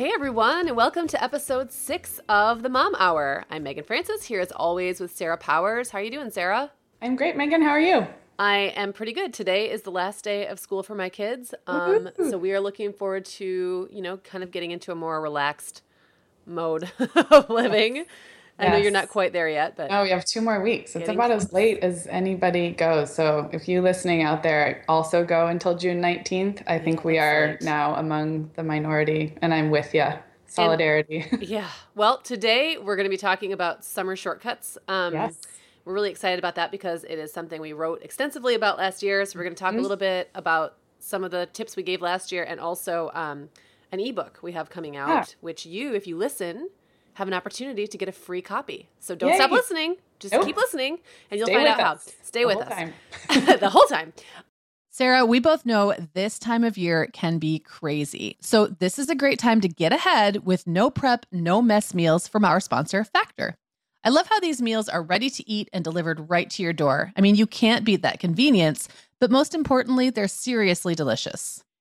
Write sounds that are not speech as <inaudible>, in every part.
Hey everyone, and welcome to episode six of the Mom Hour. I'm Meagan Francis, here as always with Sarah Powers. How are you doing, Sarah? I'm great, Meagan. How are you? I am pretty good. Today is the last day of school for my kids. Um, so we are looking forward to, you know, kind of getting into a more relaxed mode <laughs> of living. Yes. I know you're not quite there yet, but oh, we have two more weeks. It's about close. as late as anybody goes. So if you listening out there also go until June 19th, I think we are now among the minority, and I'm with you. Solidarity. And, <laughs> yeah. Well, today we're going to be talking about summer shortcuts. Um, yes. We're really excited about that because it is something we wrote extensively about last year. So we're going to talk mm-hmm. a little bit about some of the tips we gave last year and also um, an ebook we have coming out, yeah. which you, if you listen, have an opportunity to get a free copy. So don't Yay. stop listening. Just nope. keep listening and you'll Stay find out us. how. Stay with us <laughs> <laughs> the whole time. Sarah, we both know this time of year can be crazy. So, this is a great time to get ahead with no prep, no mess meals from our sponsor, Factor. I love how these meals are ready to eat and delivered right to your door. I mean, you can't beat that convenience, but most importantly, they're seriously delicious.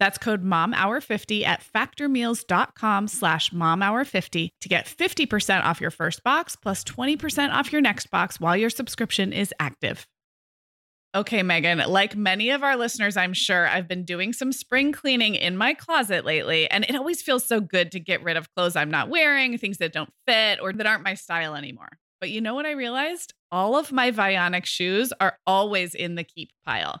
That's code MOMHOUR50 at factormeals.com slash MOMHOUR50 to get 50% off your first box plus 20% off your next box while your subscription is active. Okay, Meagan, like many of our listeners, I'm sure I've been doing some spring cleaning in my closet lately, and it always feels so good to get rid of clothes I'm not wearing, things that don't fit or that aren't my style anymore. But you know what I realized? All of my Vionic shoes are always in the keep pile.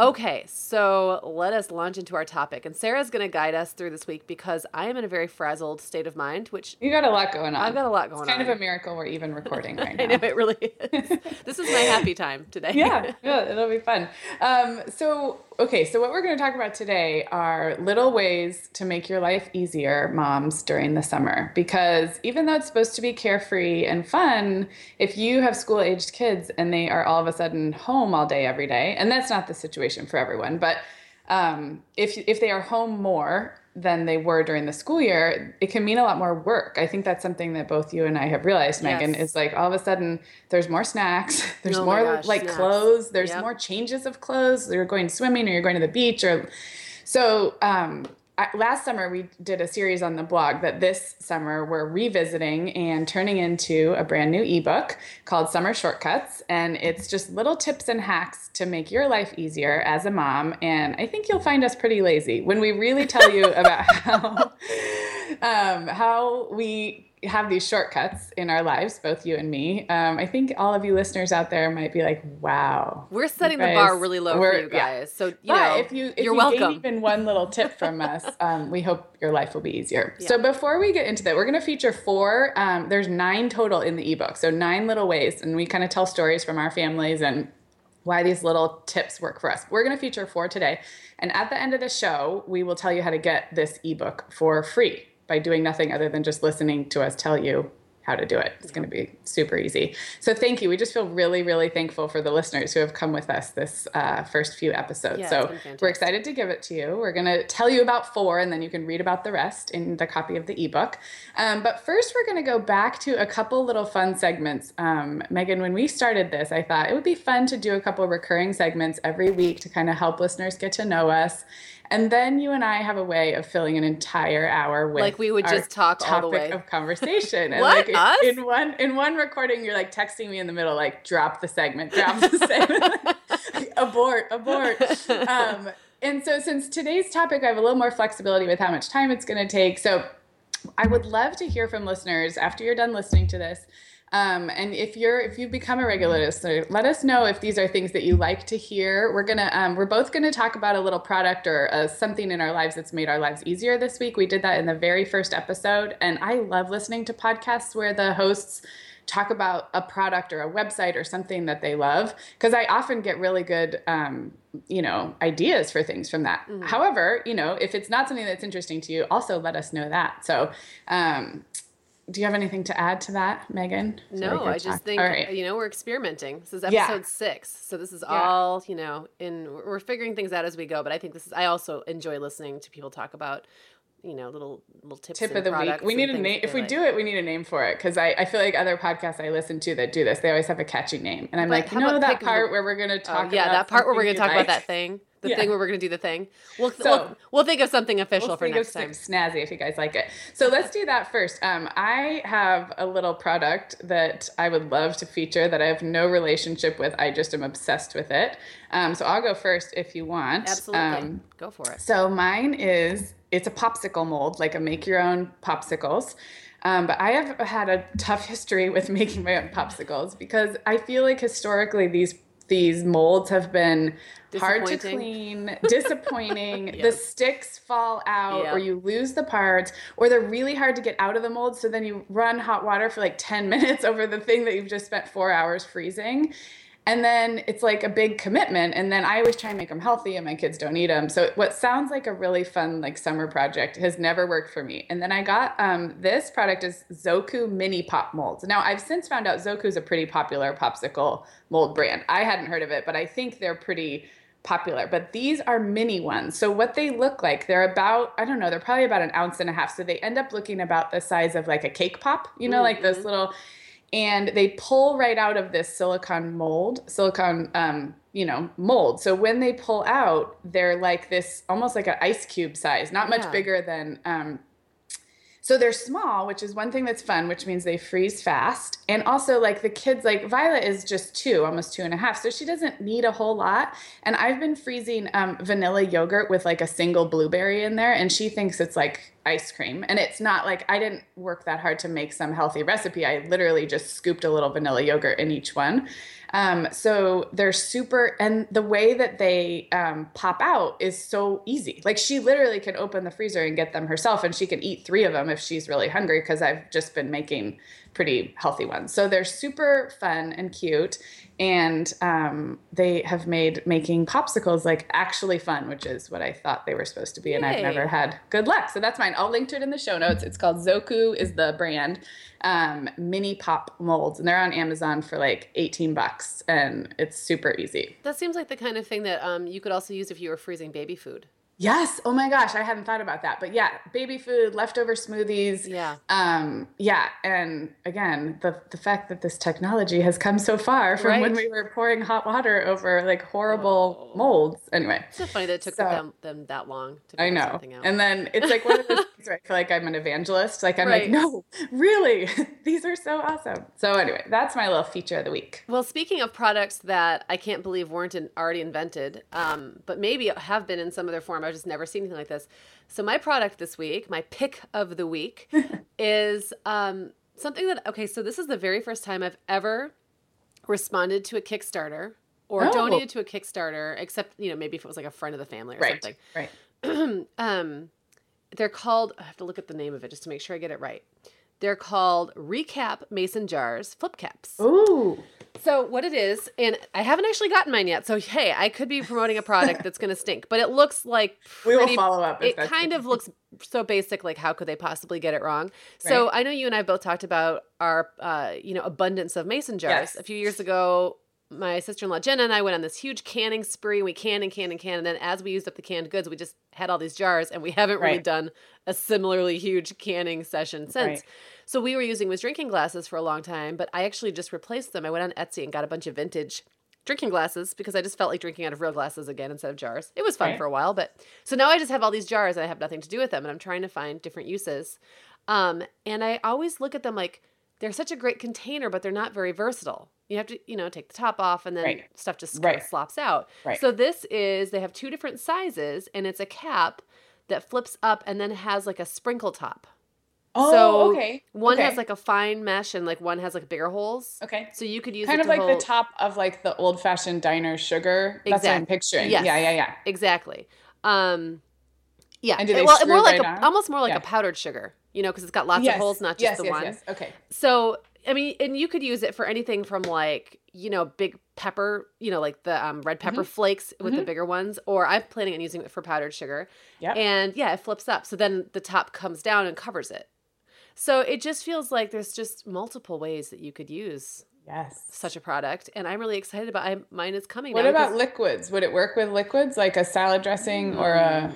Okay, so let us launch into our topic. And Sarah's going to guide us through this week because I am in a very frazzled state of mind, which. You got a lot going on. I've got a lot going on. it's kind on. of a miracle we're even recording <laughs> right now. I know, it really is. <laughs> this is my happy time today. yeah, yeah, it'll be fun. Um, so, okay, so what we're going to talk about today are little ways to make your life easier, moms, during the summer. Because even though it's supposed to be carefree and fun, if you have school aged kids and they are all of a sudden home all day, every day, and that's not the situation for everyone, but um, if, if they are home more than they were during the school year, it can mean a lot more work. I think that's something that both you and I have realized, Meagan, Yes. is like all of a sudden there's more snacks, <laughs> there's Oh more gosh, like clothes, there's Yep. more changes of clothes. You're going swimming or you're going to the beach or so um last summer we did a series on the blog that this summer we're revisiting and turning into a brand new ebook called Summer Shortcuts. And it's just little tips and hacks to make your life easier as a mom. And I think you'll find us pretty lazy when we really tell you <laughs> about how um, how we have these shortcuts in our lives, both you and me. Um, I think all of you listeners out there might be like, "Wow, We're setting you the bar really low for you yeah. guys. So, you but know, if you if you're you welcome. gain even one little tip <laughs> from us, um, we hope your life will be easier. Yeah. So before we get into that, we're going to feature four. Um, there's nine total in the ebook, so nine little ways, and we kind of tell stories from our families and why these little tips work for us. We're going to feature four today, and at the end of the show, we will tell you how to get this ebook for free by doing nothing other than just listening to us tell you how to do it. It's going to be super easy. So thank you. We just feel really, really thankful for the listeners who have come with us this uh, first few episodes. Yeah, so we're excited to give it to you. We're going to tell you about four, and then you can read about the rest in the copy of the ebook. Um, but first, we're going to go back to a couple little fun segments. Um, Meagan, when we started this, I thought it would be fun to do a couple recurring segments every week to kind of help listeners get to know us. And then you and I have a way of filling an entire hour with Like we would just talk all the topic of conversation. <laughs> And What? like in- Us? in one in one recording, you're like texting me in the middle, like drop the segment, drop the segment, <laughs> abort, abort. Um, and so since today's topic, I have a little more flexibility with how much time it's going to take. So I would love to hear from listeners after you're done listening to this. Um, and if you're if you've become a regular listener, let us know if these are things that you like to hear. We're gonna um, we're both gonna talk about a little product or uh, something in our lives that's made our lives easier this week. We did that in the very first episode, and I love listening to podcasts where the hosts talk about a product or a website or something that they love because I often get really good um, you know ideas for things from that. However, you know if it's not something that's interesting to you, also let us know that. So. Um, do you have anything to add to that, Meagan? So No, I just talk- think right. you know we're experimenting. This is Yeah. episode six, so this is Yeah. all you know. In we're figuring things out as we go. But I think this is. I also enjoy listening to people talk about, you know, little little tips. Tip of the week. We need a name. If we like. do it, we need a name for it because I, I feel like other podcasts I listen to that do this, they always have a catchy name, and I'm But like, you know that part the- where we're gonna Oh, talk. yeah, about that part where we're going to talk you about that thing, the Yeah. thing where we're going to do the thing. We'll, So- we'll we'll think of something official We'll for next time. snazzy if you guys like it. So let's do that first. Um, I have a little product that I would love to feature that I have no relationship with. I just am obsessed with it. Um, so I'll go first if you want. Absolutely, Um, go for it. So mine is it's a popsicle mold, like a make your own popsicles. Um, but I have had a tough history with <laughs> making my own popsicles because I feel like historically these these molds have been hard to clean, disappointing. <laughs> The sticks fall out, Yeah. or you lose the parts, or they're really hard to get out of the mold. So then you run hot water for like 10 <laughs> minutes over the thing that you've just spent four hours freezing. And then it's like a big commitment. And then I always try and make them healthy, and my kids don't eat them. So what sounds like a really fun like summer project has never worked for me. And then I got um, this product is Zoku mini pop molds. Now I've since found out Zoku is a pretty popular popsicle mold brand. I hadn't heard of it, but I think they're pretty popular. But these are mini ones. So what they look like, they're about I don't know, they're probably about an ounce and a half. So they end up looking about the size of like a cake pop. You know, like those little and they pull right out of this silicone mold, silicone, um, you know, mold. So when they pull out, they're like this, almost like an ice cube size, not much Yeah. bigger than, um, so they're small, which is one thing that's fun, which means they freeze fast. And also, like the kids, like Violet is just two, almost two and a half. So she doesn't need a whole lot. And I've been freezing um, vanilla yogurt with like a single blueberry in there. And she thinks it's like ice cream. And it's not like I didn't work that hard to make some healthy recipe. I literally just scooped a little vanilla yogurt in each one. Um, so they're super, and the way that they um, pop out is so easy. Like she literally can open the freezer and get them herself, and she can eat three of them if she's really hungry because I've just been making pretty healthy ones. So they're super fun and cute. And um, they have made making popsicles like actually fun, which is what I thought they were supposed to be. And Yay. I've never had good luck. So that's mine. I'll link to it in the show notes. It's called Zoku is the brand. Um, mini pop molds and they're on Amazon for like 18 bucks and it's super easy. That seems like the kind of thing that um, you could also use if you were freezing baby food. Yes. Oh my gosh, I hadn't thought about that. But yeah, baby food, leftover smoothies. Yeah. Um, yeah. And again, the the fact that this technology has come so far from right. when we were pouring hot water over like horrible oh. molds. Anyway. It's so funny that it took so, them, them that long to I know. And then it's like one of those things where I feel like I'm an evangelist. Like I'm right. like, no, really, <laughs> these are so awesome. So anyway, that's my little feature of the week. Well, speaking of products that I can't believe weren't in, already invented, um, but maybe have been in some other form. I've just never seen anything like this. So my product this week, my pick of the week, <laughs> is um, something that okay. So this is the very first time I've ever responded to a Kickstarter or oh. donated to a Kickstarter, except you know maybe if it was like a friend of the family or right. something. Right. <clears throat> um, they're called. I have to look at the name of it just to make sure I get it right. They're called Recap Mason Jars Flip Caps. Ooh. So what it is, and I haven't actually gotten mine yet. So hey, I could be promoting a product that's going to stink, but it looks like pretty, <laughs> we will follow up. It kind of looks so basic. Like how could they possibly get it wrong? Right. So I know you and I both talked about our, uh, you know, abundance of mason jars yes. a few years ago. My sister in law Jenna and I went on this huge canning spree. We canned and canned and canned, and then as we used up the canned goods, we just had all these jars, and we <laughs> haven't right. really done a similarly huge canning session since. Right. So we were using was drinking glasses for a long time, but I actually just replaced them. I went on Etsy and got a bunch of vintage drinking glasses because I just felt like drinking out of real glasses again instead of jars. It was fun right. for a while, but so now I just have all these jars and I have nothing to do with them and I'm trying to find different uses. Um, and I always look at them like they're such a great container, but they're not very versatile. You have to, you know, take the top off and then right. stuff just right. slops out. Right. So this is they have two different sizes and it's a cap that flips up and then has like a sprinkle top. Oh, so okay. One okay. has like a fine mesh and like one has like bigger holes. Okay. So you could use kind of like hold... the top of like the old fashioned diner sugar. Exactly. That's what I'm picturing. Yes. Yeah, yeah, yeah. Exactly. Um, yeah. And do they well, screw more like a, almost more like yeah. a powdered sugar. You know, because it's got lots yes. of holes, not just yes, the yes, one. Yes. Okay. So I mean, and you could use it for anything from like you know big pepper, you know, like the um, red pepper mm-hmm. flakes with mm-hmm. the bigger ones, or I'm planning on using it for powdered sugar. Yeah. And yeah, it flips up, so then the top comes down and covers it. So it just feels like there's just multiple ways that you could use yes such a product, and I'm really excited about. I, mine is coming. What about liquids? Would it work with liquids like a salad dressing or a?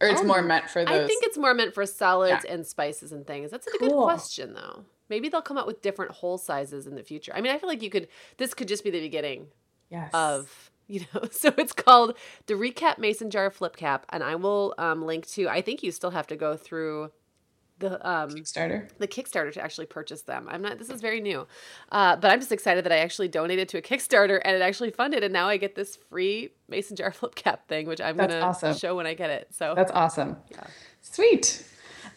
Or it's oh, more meant for those. I think it's more meant for salads yeah. and spices and things. That's a cool. good question, though. Maybe they'll come out with different hole sizes in the future. I mean, I feel like you could. This could just be the beginning. Yes. Of you know, <laughs> so it's called the Recap Mason Jar Flip Cap, and I will um, link to. I think you still have to go through the um Kickstarter the Kickstarter to actually purchase them. I'm not this is very new. Uh, but I'm just excited that I actually donated to a Kickstarter and it actually funded and now I get this free mason jar <laughs> flip cap thing which I'm going to awesome. show when I get it. So That's awesome. Yeah. Sweet.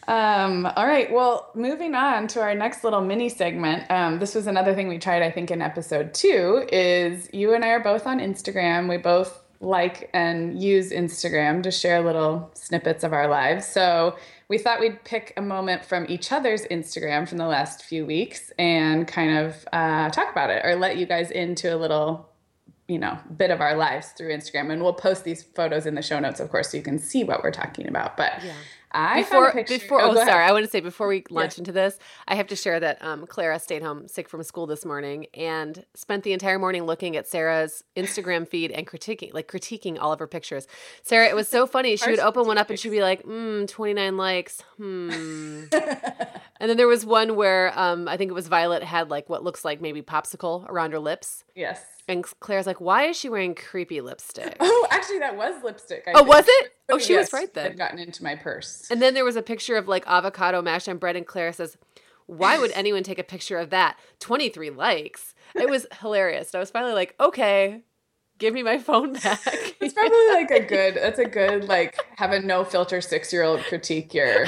Um, all right. Well, moving on to our next little mini segment. Um, this was another thing we tried, I think, in episode two. Is you and I are both on Instagram. We both like and use Instagram to share little snippets of our lives. So we thought we'd pick a moment from each other's Instagram from the last few weeks and kind of uh, talk about it or let you guys into a little, you know, bit of our lives through Instagram. And we'll post these photos in the show notes, of course, so you can see what we're talking about. But yeah. I before picture, before oh, oh sorry I want to say before we launch into this I have to share that um, Clara stayed home sick from school this morning and spent the entire morning looking at Sarah's Instagram feed and critiquing like critiquing all of her pictures. Sarah, it was so <laughs> funny. She would open one up and she'd be like, mm, 29 likes. Hmm. <laughs> And then there was one where um, I think it was Violet had like what looks like maybe popsicle around her lips. Yes. And Claire's like, why is she wearing creepy lipstick? <laughs> Oh, actually, that was lipstick. I oh, think. was it? Oh, Yes, she was right then. I'd gotten into my purse. And then there was a picture of like avocado mashed on bread, and Claire says, Why would <laughs> anyone take a picture of that? 23 likes. It was hilarious. And I was finally like, Okay, give me my phone back. <laughs> It's probably like a good. That's a good like have a no filter six year old critique your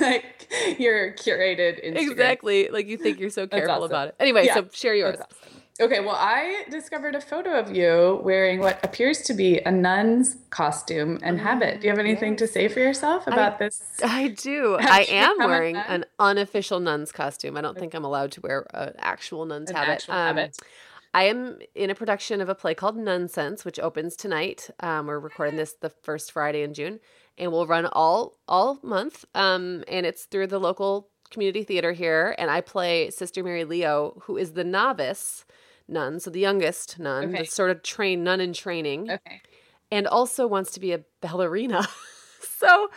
like your curated Instagram. exactly. Like you think you're so careful awesome. about it. Anyway, Yeah, so share yours. Awesome. Okay, well, I discovered a photo of you wearing what appears to be a nun's costume and habit. Do you have anything to say for yourself about this? I do. <laughs> I am wearing nun? an unofficial nun's costume. I don't think I'm allowed to wear an actual nun's An habit. actual Um, habit. I am in a production of a play called Nunsense, which opens tonight. Um, we're recording this the first Friday in June, and we'll run all all month. Um, and it's through the local community theater here, and I play Sister Mary Leo, who is the novice nun, so the youngest nun, Okay. the sort of trained nun in training, Okay. and also wants to be a ballerina. <laughs> so.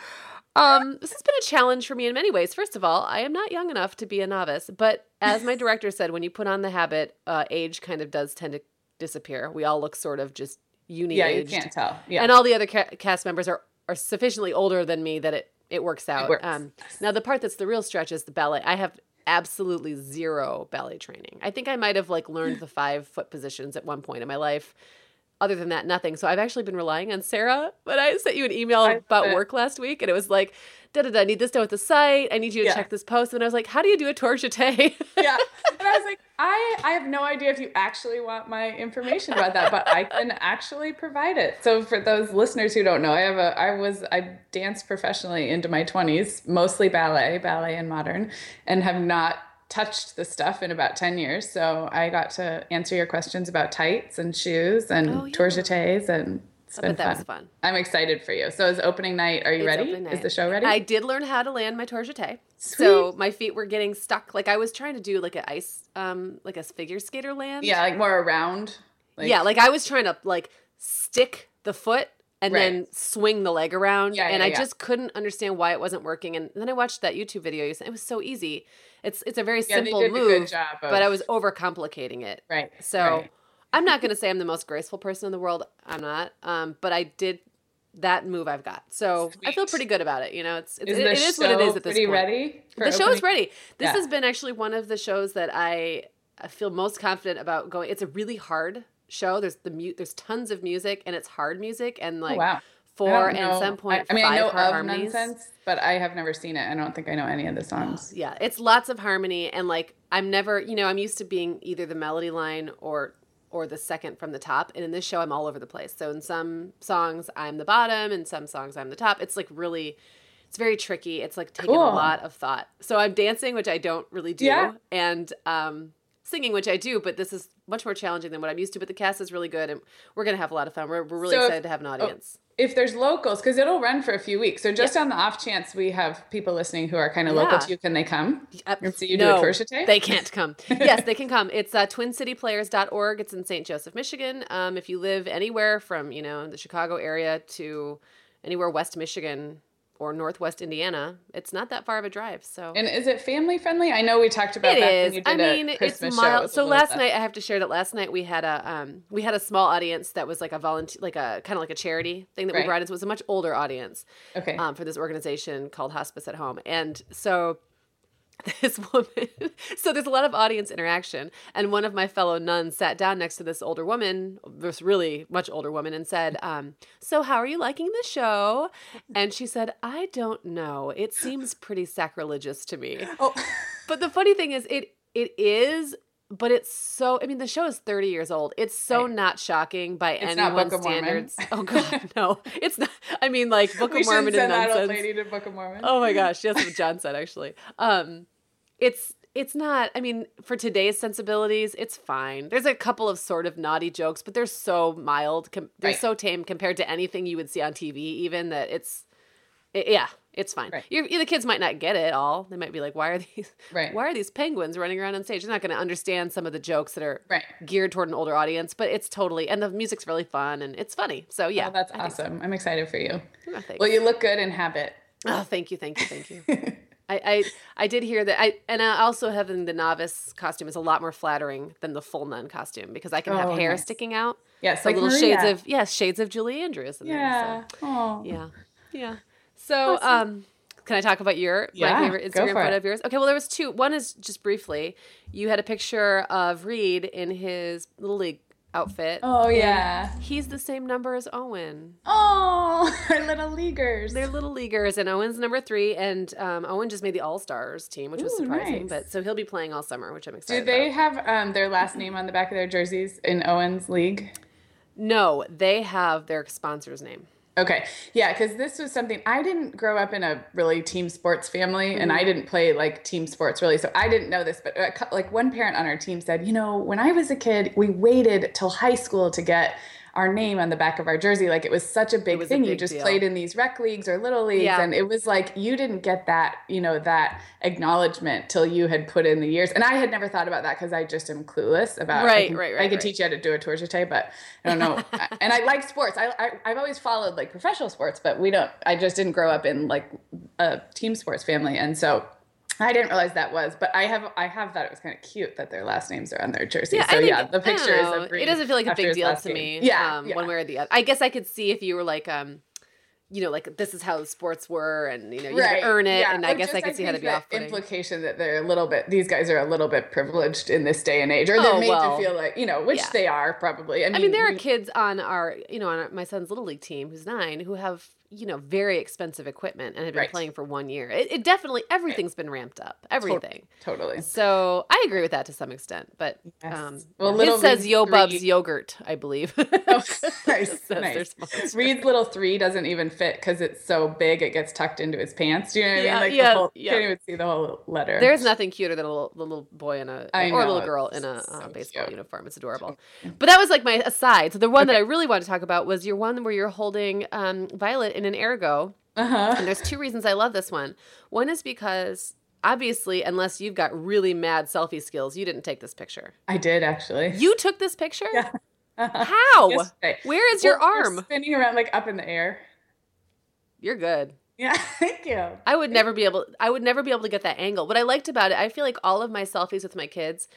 Um, this has been a challenge for me in many ways. First of all, I am not young enough to be a novice, but as my director said, when you put on the habit, uh, age kind of does tend to disappear. We all look sort of just uni Yeah, you can't tell. Yeah. and all the other ca- cast members are are sufficiently older than me that it it works out. works. Um, now the part that's the real stretch is the ballet. I have absolutely zero ballet training. I think I might have like learned the five foot positions at one point in my life. Other than that, nothing. So I've actually been relying on Sarah. But I sent you an email about it. work last week, and it was like, da da da. I need this done with the site. I need you to Yeah. check this post. And I was like, how do you do a tour jeté? yeah. And I was like, I, I have no idea if you actually want my information about that, but I can actually provide it. So for those listeners who don't know, I have a I was I danced professionally into my 20s, mostly ballet, ballet and modern, and have not touched the stuff in about 10 years. So I got to answer your questions about tights and shoes and Oh, yeah. and it's I been fun. was fun. I'm excited for you. So is opening night. Are you It's ready? Is the show ready? I did learn how to land my tour jeté. So my feet were getting stuck. Like I was trying to do like an ice, um, like a figure skater land. yeah, like more around. Like, yeah, like I was trying to like stick the foot and Right. then swing the leg around, Yeah, and yeah, I yeah. just couldn't understand why it wasn't working. And then I watched that YouTube video. You said it was so easy. It's it's a very simple move, good job of- but I was overcomplicating it. right. So right. I'm not going to say I'm the most graceful person in the world. I'm not. Um, but I did that move. I've got. So I feel pretty good about it. You know, it's, it's Is it, it is what it is at this point. ready? The show opening? ready. This Yeah. has been actually one of the shows that I I feel most confident about going. It's a really hard show. There's the mute. there's tons of music and it's hard music and like Oh, wow. Four and some point I, I mean, I know of harmonies. Nunsense, but I have never seen it. I don't think I know any of the songs. Yeah, it's lots of harmony and like I'm never, you know, I'm used to being either the melody line or or the second from the top. And in this show I'm all over the place. So in some songs I'm the bottom, and some songs I'm the top. It's like really it's very tricky. It's like taking Cool. a lot of thought. So I'm dancing, which I don't really do, Yeah. and um singing, which I do, but this is much more challenging than what I'm used to. But the cast is really good, and we're gonna have a lot of fun. We're, we're really So if- excited to have an audience. If there's locals, because it'll run for a few weeks, so just on the off chance we have people listening who are kind of local to you, can they come? Uh, So you do no, a tour jeté? They can't come. <laughs> yes, they can come. It's uh, twincityplayers.org. It's in St. Joseph, Michigan. Um, if you live anywhere from, you know, the Chicago area to anywhere west Michigan or northwest Indiana, it's not that far of a drive. So And is it family friendly? I know we talked about it that is. when you I mean, it's Christmas show. It mild. So last night, I have to share that last night we had a um we had a small audience that was like a volunteer, like a kind of like a charity thing that we brought in. So it was a much older audience Okay. um, for this organization called Hospice at Home. And so <laughs> this woman, so there's a lot of audience interaction. And one of my fellow nuns sat down next to this older woman, this really much older woman, and said, um, So, how are you liking the show? And she said, I don't know. It seems pretty sacrilegious to me. oh, But the funny thing is, it it is. But it's so. I mean, the show is thirty years old. It's so Right. not shocking by It's anyone's Book of Mormon. standards. <laughs> Oh God, no! It's not. I mean, like Book we of Mormon send and that Nunsense. old lady to Book of Mormon. Oh my <laughs> gosh, yes, what John said actually. Um, it's it's not. I mean, for today's sensibilities, it's fine. There's a couple of sort of naughty jokes, but they're so mild. Com- they're Right. so tame compared to anything you would see on TV. Even that it's, it- yeah, it's fine. Right. You're, the kids might not get it all. They might be like, "Why are these? Right. Why are these penguins running around on stage?" They're not going to understand some of the jokes that are Right. geared toward an older audience. But it's totally, and the music's really fun and it's funny. So yeah, Oh, that's I think so. awesome. I'm excited for you. Oh. Well, you look good in habit. oh, thank you, thank you, thank you. <laughs> I, I I did hear that. I and I also having the novice costume is a lot more flattering than the full nun costume because I can have Oh, hair nice. sticking out. Yes, So like little Maria. shades of yes, shades of Julie Andrews. In Yeah. There, so. Yeah. Yeah. So, Awesome. um, can I talk about your Yeah, my favorite Instagram photo it. of yours? Okay, well there was two. One is just briefly, you had a picture of Reed in his little league outfit. Oh yeah. He's the same number as Owen. Oh, <laughs> our little leaguers. They're little leaguers, and Owen's number three, and um, Owen just made the All Stars team, which was surprising. nice. But so he'll be playing all summer, which I'm excited. About. Do they about. have um, their last name on the back of their jerseys in Owen's league? No, they have their sponsor's name. Okay. Yeah, because this was something I didn't grow up in a really team sports family and Mm-hmm. I didn't play like team sports really. So I didn't know this, but like one parent on our team said, you know, when I was a kid, we waited till high school to get our name on the back of our jersey. Like it was such a big was a thing. you just deal. played in these rec leagues or little leagues. Yeah. And it was like you didn't get that, you know, that acknowledgement till you had put in the years. And I had never thought about that because I just am clueless about I Right, can- right, I right, could right. teach you how to do a tour jete, but I don't know. <laughs> and I like sports. I, I I've always followed like professional sports, but we don't. I just didn't grow up in like a team sports family, and so I didn't realize that was. But I have I have thought it was kind of cute that their last names are on their jersey. Yeah, so I think, yeah, the I don't picture is know. of It doesn't feel like a big deal to game. me. Yeah, um, yeah. one way or the other. I guess I could see if you were like, um, you know, like this is how sports were, and you know, you to earn it, yeah. and I Or guess I could see how to be the off. Implication that they're a little bit, these guys are a little bit privileged in this day and age, or they're Oh, made well, to feel like, you know, which yeah. they are probably. I mean, I mean, there are kids on our, you know, on our, my son's little league team who's nine who have, you know, very expensive equipment and have been Right. playing for one year. It, it definitely everything's been ramped up, everything. totally. So I agree with that to some extent, but Yes. um, Well, Little says League Yo Bub's yogurt, I believe. <laughs> Oh, <laughs> nice, nice. Reed's little three doesn't even fit because it's so big it gets tucked into his pants. Do you know what Yeah, I mean? Like yeah, the whole, yeah. can't even see the whole letter. There's nothing cuter than a little, the little boy in a I or a little girl in a so uh, baseball cute. uniform. It's adorable. But that was like my aside. So the one that I really wanted to talk about was your one where you're holding um, Violet in an ergo. uh-huh. And there's two reasons I love this one. One is because obviously, unless you've got really mad selfie skills, you didn't take this picture. I did actually. You took this picture? Yeah. <laughs> How? Yesterday. Where is your Well, we're arm? Spinning around like up in the air. You're good. Yeah, <laughs> thank you. I would never be able I would never be able to get that angle. What I liked about it, I feel like all of my selfies with my kids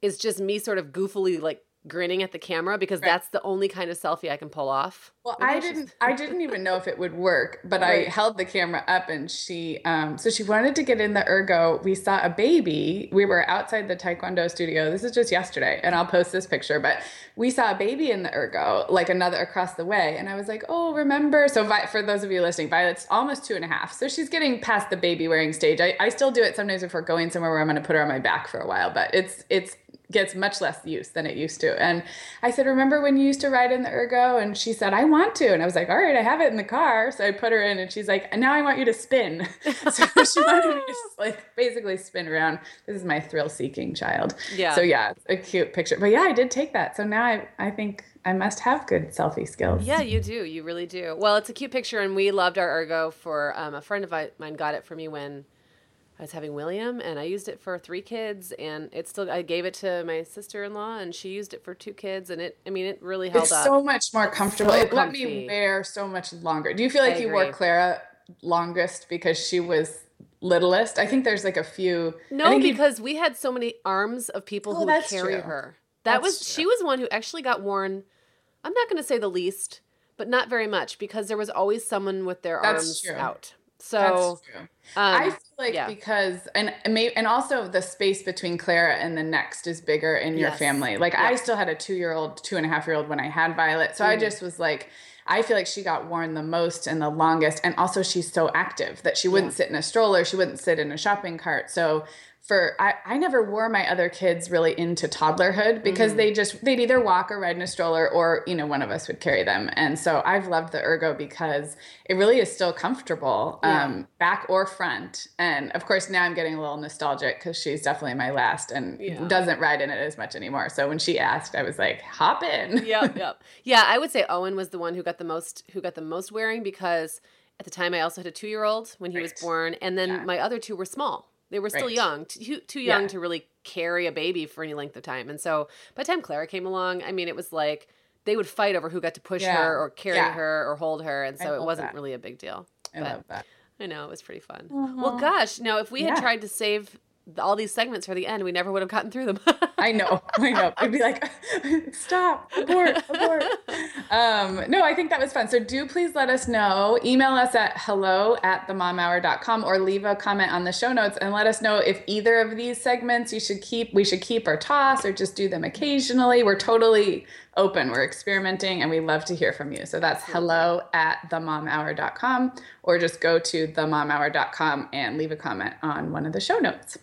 is just me sort of goofily like grinning at the camera because Right. that's the only kind of selfie I can pull off. Well, Maybe I didn't. I didn't even know if it would work, but Right. I held the camera up, and she. Um, so she wanted to get in the ergo. We saw a baby. We were outside the taekwondo studio. This is just yesterday, and I'll post this picture. But we saw a baby in the ergo, like another across the way, and I was like, "Oh, remember?" So Vi- for those of you listening, Violet's almost two and a half, so she's getting past the baby wearing stage. I, I still do it sometimes before going somewhere where I'm going to put her on my back for a while, but it's it's gets much less use than it used to. And I said, Remember when you used to ride in the ergo? And she said, I want to. And I was like, All right, I have it in the car. So I put her in and she's like, And now I want you to spin. <laughs> so she wanted me to just like basically spin around. This is my thrill seeking child. Yeah. So yeah, it's a cute picture. But yeah, I did take that. So now I, I think I must have good selfie skills. Yeah, you do. You really do. Well, it's a cute picture, and we loved our ergo for um, a friend of mine got it for me when I was having William, and I used it for three kids, and it still I gave it to my sister in law, and she used it for two kids, and it I mean it really held It's up. so much more comfortable. so it let me wear so much longer. Do you feel like I you wore. Clara longest because she was littlest? I think there's like a few. No, think you- because we had so many arms of people Oh, who would carry true. her. That That's was she was one who actually got worn. I'm not going to say the least, but not very much because there was always someone with their That's arms true. out. That's So true. um, I feel like yeah. because and and may, and also the space between Clara and the next is bigger in your Yes. family. Like Yeah. I still had a two year old, two and a half year old when I had Violet, so I Mhm. just was like. I feel like she got worn the most and the longest, and also she's so active that she wouldn't Yeah. sit in a stroller, she wouldn't sit in a shopping cart. So for I, I never wore my other kids really into toddlerhood because Mhm. they just they'd either walk or ride in a stroller or you know one of us would carry them and so i've loved the ergo because it really is still comfortable Yeah. um, back or front and of course now i'm getting a little nostalgic because she's definitely my last and Yeah. doesn't ride in it as much anymore so when she asked i was like hop in yep, yep. Yeah, I would say Owen was the one who got the most who got the most wearing because at the time I also had a two year old when he was born, and then Yeah. my other two were small. They were still Right. young, too too young Yeah. to really carry a baby for any length of time. And so by the time Clara came along, I mean, it was like they would fight over who got to push Yeah. her or carry Yeah. her or hold her, and so it wasn't that. really a big deal. i But- love that I know it was pretty fun. Uh-huh. Well, gosh, no, if we had tried to save all these segments for the end, we never would have gotten through them. <laughs> I know, I know. I'd be like, <laughs> stop, abort, abort. Um, no, I think that was fun. So do please let us know. Email us at hello at themomhour.com or leave a comment on the show notes and let us know if either of these segments you should keep, we should keep or toss or just do them occasionally. We're totally open. We're experimenting and we love to hear from you. So that's hello at themomhour.com or just go to themomhour.com and leave a comment on one of the show notes.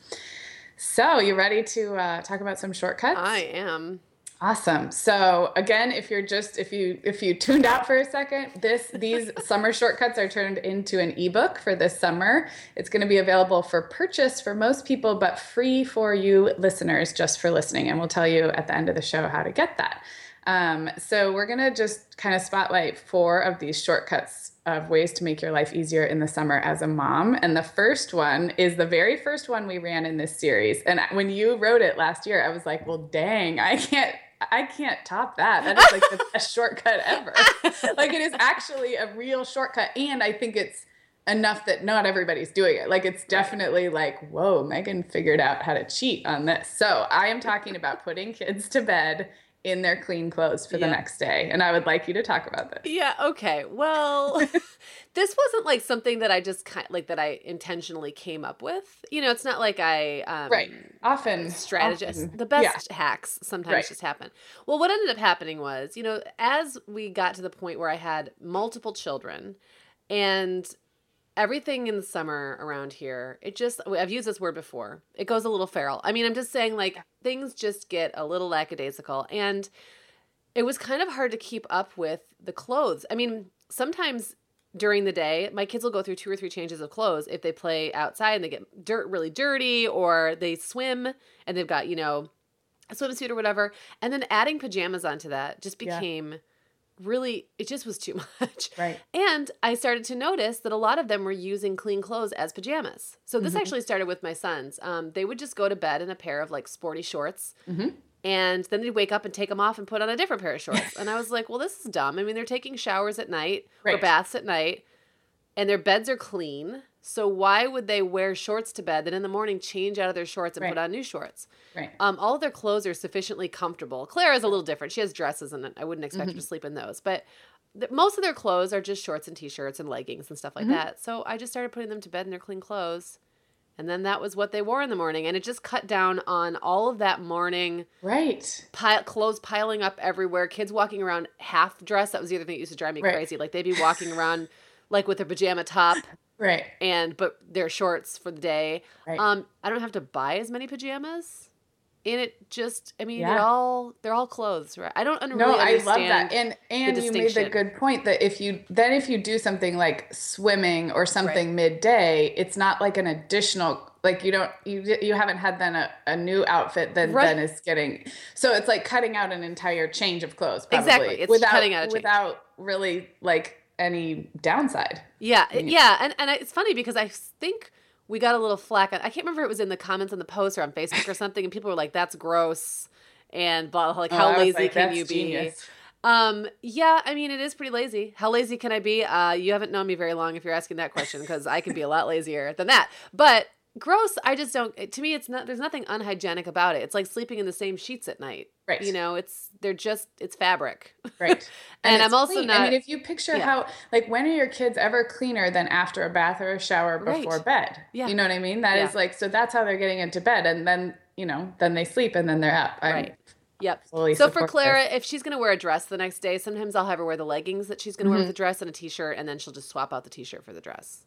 So, you ready to uh, talk about some shortcuts? I am. Awesome. So again, if you're just if you if you tuned out for a second, this these <laughs> summer shortcuts are turned into an ebook for this summer. It's going to be available for purchase for most people, but free for you listeners just for listening. And we'll tell you at the end of the show how to get that. Um, so we're going to just kind of spotlight four of these shortcuts of ways to make your life easier in the summer as a mom. And the first one is the very first one we ran in this series. And when you wrote it last year, I was like, well, dang, I can't. I can't top that. That is like the best <laughs> shortcut ever. like it is actually a real shortcut. And I think it's enough that not everybody's doing it. Like it's definitely like, whoa, Meagan figured out how to cheat on this. So I am talking about putting kids to bed in their clean clothes for yeah. the next day. And I would like you to talk about this. Yeah, okay. Well, <laughs> this wasn't like something that I just kind of, like that I intentionally came up with. You know, it's not like I um Right. Often strategist. Often. The best yeah. hacks sometimes right. just happen. Well, what ended up happening was, you know, as we got to the point where I had multiple children and everything in the summer around here, it just, I've used this word before, it goes a little feral. I mean, I'm just saying, like, things just get a little lackadaisical. And it was kind of hard to keep up with the clothes. I mean, sometimes during the day, my kids will go through two or three changes of clothes if they play outside and they get dirt really dirty or they swim and they've got, you know, a swimsuit or whatever. And then adding pajamas onto that just became. Yeah really it just was too <laughs> much. Right. And I started to notice that a lot of them were using clean clothes as pajamas. So this mm-hmm. actually started with my sons. Um, they would just go to bed in a pair of like sporty shorts. Mm-hmm. And then they'd wake up and take them off and put on a different pair of shorts. <laughs> and I was like, well, this is dumb. I mean, they're taking showers at night right. or baths at night, and their beds are clean. So why would they wear shorts to bed, then in the morning change out of their shorts and right. put on new shorts? Right. Um, all of their clothes are sufficiently comfortable. Claire is a little different. She has dresses, and I wouldn't expect mm-hmm. her to sleep in those. But th- most of their clothes are just shorts and t-shirts and leggings and stuff like mm-hmm. that. So I just started putting them to bed in their clean clothes. And then that was what they wore in the morning, and it just cut down on all of that morning. Right. Pile, clothes piling up everywhere. Kids walking around half dressed. That was the other thing that used to drive me right. crazy. Like they'd be walking around like with their pajama top <laughs> Right. And but they're shorts for the day. Right. Um, I don't have to buy as many pajamas. And it just, I mean, yeah. they're all they're all clothes, right? I don't no, I love that, and and you made the good point that if you then if you do something like swimming or something right. midday, it's not like an additional like you don't you you haven't had then a, a new outfit that right. then is getting so it's like cutting out an entire change of clothes probably exactly it's without, cutting out without really like any downside. Yeah, yeah, and and it's funny because I think we got a little flack. I can't remember if it was in the comments on the post or on Facebook or something, and people were like, "That's gross," and blah, like, oh, "How lazy like, can you be?" Um, yeah, I mean, it is pretty lazy. How lazy can I be? Uh, you haven't known me very long if you're asking that question because I can be a lot lazier than that. But gross i just don't to me it's not there's nothing unhygienic about it it's like sleeping in the same sheets at night right you know it's they're just it's fabric <laughs> right <laughs> and, and i'm also clean. not i mean if you picture yeah. how like when are your kids ever cleaner than after a bath or a shower before right. bed yeah you know what i mean That yeah. is like so that's how they're getting into bed and then you know then they sleep and then they're up I'm right Yep. So for Clara, if she's going to wear a dress the next day, sometimes I'll have her wear the leggings that she's going to mm-hmm. wear with the dress and a t-shirt, and then she'll just swap out the t-shirt for the dress.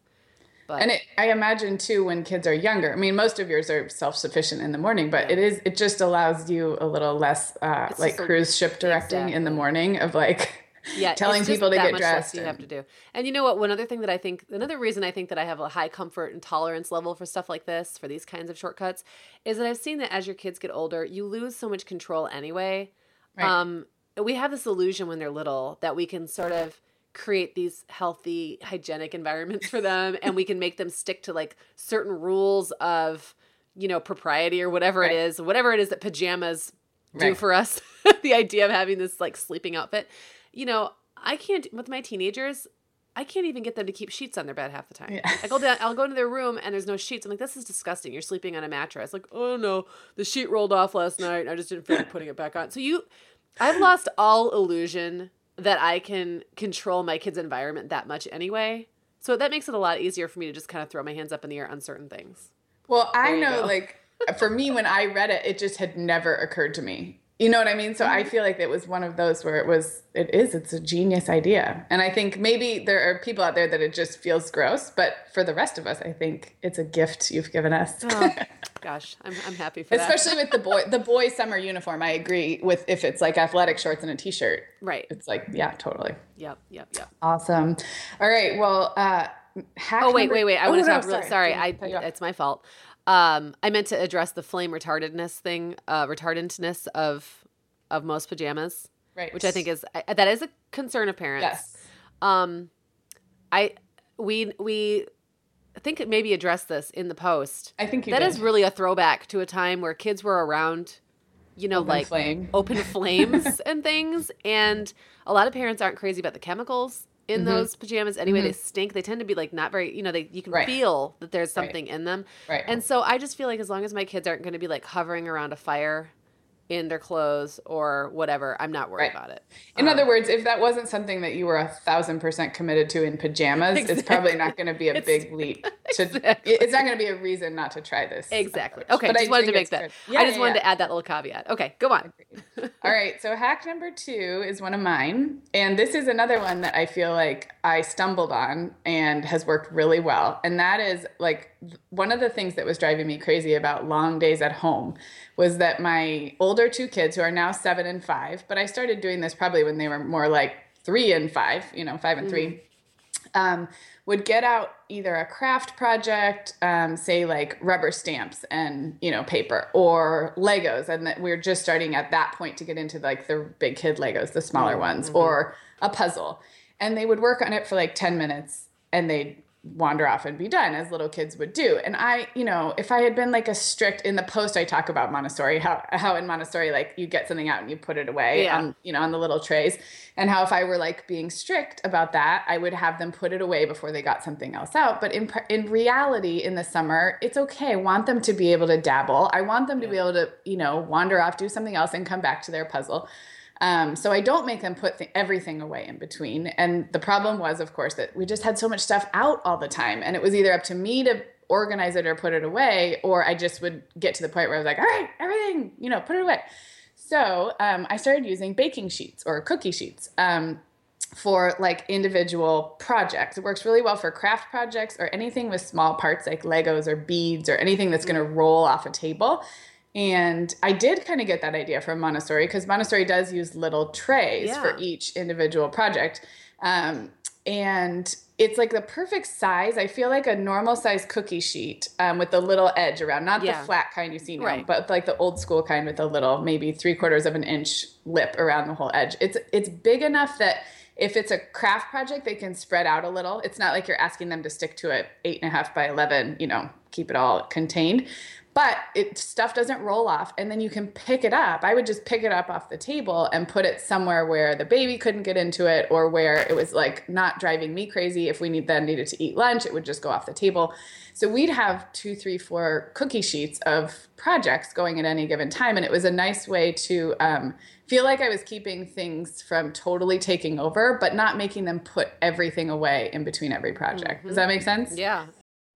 But and it, I imagine too when kids are younger. I mean, most of yours are self sufficient in the morning, but yeah. it is it just allows you a little less uh, like cruise ship directing exactly. in the morning of like yeah, <laughs> telling people to get dressed. you have to do. And you know what? One other thing that I think, another reason I think that I have a high comfort and tolerance level for stuff like this, for these kinds of shortcuts, is that I've seen that as your kids get older, you lose so much control anyway. Right. Um, we have this illusion when they're little that we can sort of create these healthy hygienic environments for them and we can make them stick to like certain rules of you know propriety or whatever right. it is whatever it is that pajamas do right. for us <laughs> the idea of having this like sleeping outfit you know i can't with my teenagers I can't even get them to keep sheets on their bed half the time. Yeah. I go down, I'll go into their room and there's no sheets. I'm like, this is disgusting. You're sleeping on a mattress. Like, oh no, the sheet rolled off last night. I just didn't feel like putting it back on. So you, I've lost all illusion that I can control my kid's environment that much anyway. So that makes it a lot easier for me to just kind of throw my hands up in the air on certain things. Well, I know, like, for me, when I read it, it just had never occurred to me. You know what I mean? So I mm-hmm. feel like it was one of those where it was, it is, it's a genius idea. And I think maybe there are people out there that it just feels gross, but for the rest of us, I think it's a gift you've given us. Oh, <laughs> gosh, I'm, I'm happy for that. Especially with the boy, the boy summer uniform. I agree with if it's like athletic shorts and a t-shirt. Right. It's like, yeah, totally. Yep. Yep. Yep. Awesome. All right. Well, uh, oh wait, number- wait, wait! I oh, want to no, talk. Really, sorry, I. It's my fault. Um, I meant to address the flame retardedness thing, uh, retardantness of of most pajamas, right? Which I think is that is a concern of parents. Yes. Um, I we we I think maybe address this in the post. I think that did. is really a throwback to a time where kids were around, you know, open like flame. open <laughs> flames and things, and a lot of parents aren't crazy about the chemicals in mm-hmm. those pajamas anyway mm-hmm. they stink they tend to be like not very you know they you can right. feel that there's something right. in them right and so i just feel like as long as my kids aren't going to be like hovering around a fire in their clothes or whatever, I'm not worried right. about it. In um, other words, if that wasn't something that you were a thousand percent committed to in pajamas, exactly. it's <laughs> probably not going to be a big leap. <laughs> To, exactly. It's not going to be a reason not to try this. Exactly. Approach. Okay, but just I wanted to make that. Yeah, I just yeah, wanted yeah. to add that little caveat. Okay, go on. All right, so hack number two is one of mine, and this is another one that I feel like I stumbled on and has worked really well, and that is like one of the things that was driving me crazy about long days at home was that my older two kids, who are now seven and five, but I started doing this probably when they were more like three and five, you know, five and mm-hmm. three, um, would get out either a craft project, um, say like rubber stamps and you know paper, or Legos, and that we're just starting at that point to get into like the big kid Legos, the smaller mm-hmm. ones, or a puzzle, and they would work on it for like ten minutes, and they'd wander off and be done as little kids would do. And i you know if i had been like a strict in the post i talk about montessori how how in montessori like you get something out and you put it away yeah. on you know on the little trays. And how if i were like being strict about that i would have them put it away before they got something else out. But in in reality in the summer it's okay. I want them to be able to dabble. I want them to be able to you know wander off do something else and come back to their puzzle um, so I don't make them put th- everything away in between. And the problem was, of course, that we just had so much stuff out all the time. And it was either up to me to organize it or put it away, or I just would get to the point where I was like, all right, everything, you know, put it away. So um, I started using baking sheets or cookie sheets. Um, for like individual projects. It works really well for craft projects or anything with small parts like Legos or beads or anything that's going to roll off a table. And I did kind of get that idea from Montessori because Montessori does use little trays yeah. for each individual project. Um, and it's like the perfect size. I feel like a normal size cookie sheet um, with the little edge around, not yeah. the flat kind you see now, right. but like the old school kind with a little, maybe three quarters of an inch lip around the whole edge. It's it's big enough that if it's a craft project, they can spread out a little. It's not like you're asking them to stick to it eight and a half by eleven, you know, keep it all contained but it stuff doesn't roll off and then you can pick it up. I would just pick it up off the table and put it somewhere where the baby couldn't get into it or where it was like not driving me crazy. If we need then needed to eat lunch it would just go off the table. So we'd have two three four cookie sheets of projects going at any given time and it was a nice way to um, feel like i was keeping things from totally taking over but not making them put everything away in between every project. Mm-hmm. does that make sense? Yeah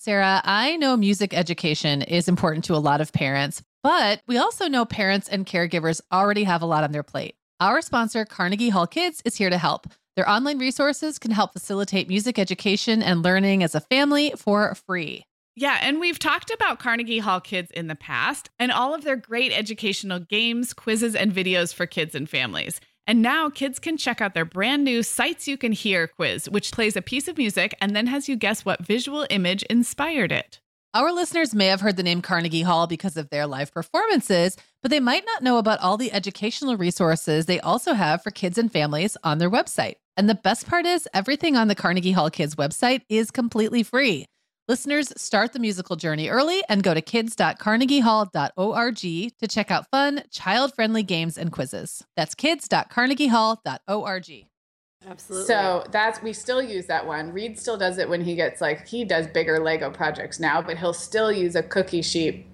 Sarah, I know music education is important to a lot of parents, but we also know parents and caregivers already have a lot on their plate. Our sponsor, Carnegie Hall Kids, is here to help. Their online resources can help facilitate music education and learning as a family for free. Yeah, and we've talked about Carnegie Hall Kids in the past and all of their great educational games, quizzes, and videos for kids and families. And now kids can check out their brand new Sights You Can Hear quiz, which plays a piece of music and then has you guess what visual image inspired it. Our listeners may have heard the name Carnegie Hall because of their live performances, but they might not know about all the educational resources they also have for kids and families on their website. And the best part is, everything on the Carnegie Hall Kids website is completely free. Listeners, start the musical journey early and go to kids.carnegiehall.org to check out fun, child friendly games and quizzes. That's kids.carnegiehall.org. Absolutely. So that's we still use that one. Reed still does it when he gets like he does bigger Lego projects now, but he'll still use a cookie sheet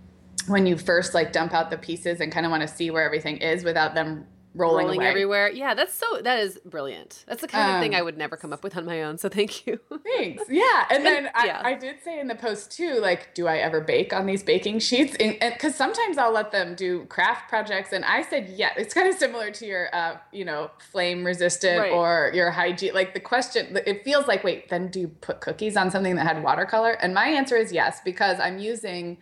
when you first like dump out the pieces and kind of want to see where everything is without them rolling, rolling everywhere. Yeah, that's so that is brilliant. That's the kind of thing I would never come up with on my own. So thank you. <laughs> Thanks. Yeah, and then yeah. I, I did say in the post too, like, do I ever bake on these baking sheets? And because sometimes I'll let them do craft projects, and I said, yeah, it's kind of similar to your, uh, you know, flame resistant Right. or your hygiene. Like the question, it feels like, wait, then do you put cookies on something that had watercolor? And my answer is yes, because I'm using.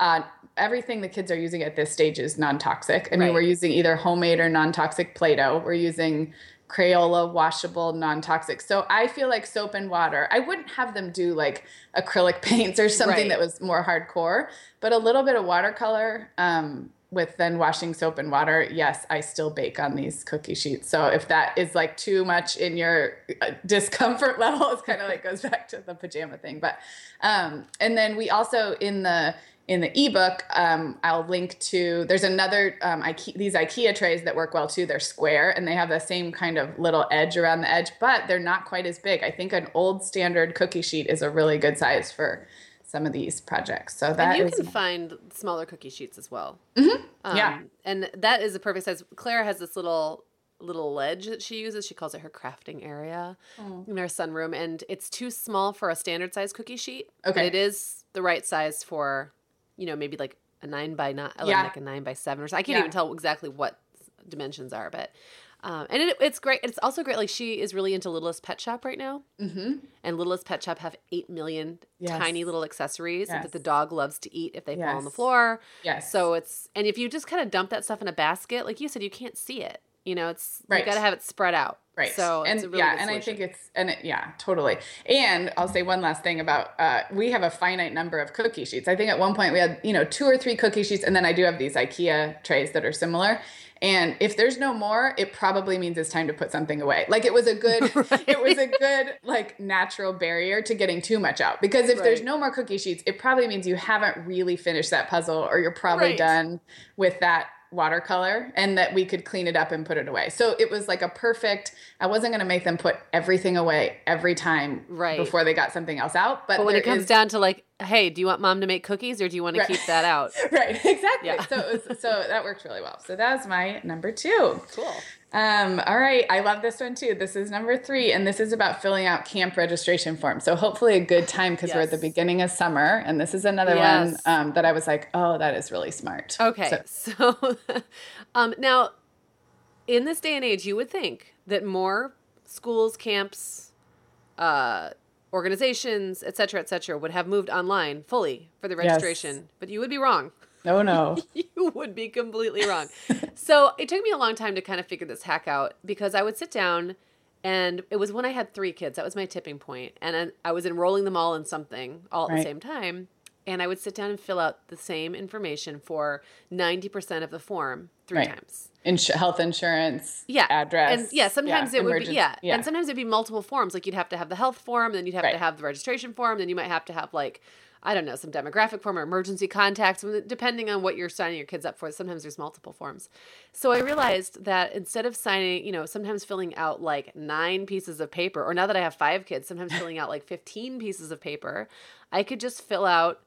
Uh, everything the kids are using at this stage is non-toxic. I mean, Right. we're using either homemade or non-toxic Play-Doh. We're using Crayola washable, non-toxic. So I feel like soap and water. I wouldn't have them do like acrylic <laughs> paints or something Right. that was more hardcore, but a little bit of watercolor um, with then washing soap and water. Yes, I still bake on these cookie sheets. So if that is like too much in your uh, discomfort <laughs> level, it's kind of like goes back to the pajama thing. But um, and then we also in the in the ebook, um, I'll link to. There's another um, Ikea, these IKEA trays that work well too. They're square and they have the same kind of little edge around the edge, but they're not quite as big. I think an old standard cookie sheet is a really good size for some of these projects. So that and you is can find smaller cookie sheets as well. Mm-hmm. Yeah. and that is a perfect size. Claire has this little little ledge that she uses. She calls it her crafting area in her sunroom, and it's too small for a standard size cookie sheet. but Okay. it is the right size for, you know, maybe like a nine by nine, Yeah. like a nine by seven or something. I can't Yeah. even tell exactly what dimensions are, but. Um, and it, it's great. It's also great. Like she is really into Littlest Pet Shop right now, Mm-hmm. and Littlest Pet Shop have eight million Yes. tiny little accessories Yes. that the dog loves to eat if they fall on the floor. Yes. So it's and if you just kind of dump that stuff in a basket, like you said, you can't see it. You know, it's Right. you got to have it spread out. Right. So and really yeah, and I think it's and it, yeah, totally. And I'll say one last thing about uh, we have a finite number of cookie sheets. I think at one point we had you know two or three cookie sheets, and then I do have these IKEA trays that are similar. And if there's no more, it probably means it's time to put something away. Like it was a good, <laughs> it was a good like natural barrier to getting too much out. Because if there's no more cookie sheets, it probably means you haven't really finished that puzzle, or you're probably Right. done with that watercolor and that we could clean it up and put it away. So it was like a perfect I wasn't going to make them put everything away every time Right. before they got something else out, but, but when it comes is- down to like, hey, do you want mom to make cookies or do you want to keep that out? <laughs> Right, exactly. Yeah. So it was, so that worked really well. So that was my number 2. Cool. Um, all right, I love this one too. This is number three, and this is about filling out camp registration forms. So hopefully a good time because we're at the beginning of summer, and this is another one Yes. um, that I was like, oh, that is really smart. Okay. So- <laughs> So, um, now, in this day and age, you would think that more schools, camps, uh, organizations, et cetera, et cetera, would have moved online fully for the registration, Yes. registration, but you would be wrong. Oh, no, no. <laughs> you would be completely wrong. <laughs> so it took me a long time to kind of figure this hack out because I would sit down and it was when I had three kids. That was my tipping point. And then I was enrolling them all in something all at the same time. And I would sit down and fill out the same information for 90% of the form three Right. times. Ins- health insurance, Yeah. address. And yeah, sometimes it would be, emergency- yeah. And sometimes it'd be multiple forms. Like you'd have to have the health form, then you'd have Right. to have the registration form, then you might have to have like I don't know, some demographic form or emergency contacts, depending on what you're signing your kids up for. Sometimes there's multiple forms. So I realized that instead of signing, you know, sometimes filling out like nine pieces of paper, or now that I have five kids, sometimes <laughs> filling out like 15 pieces of paper, I could just fill out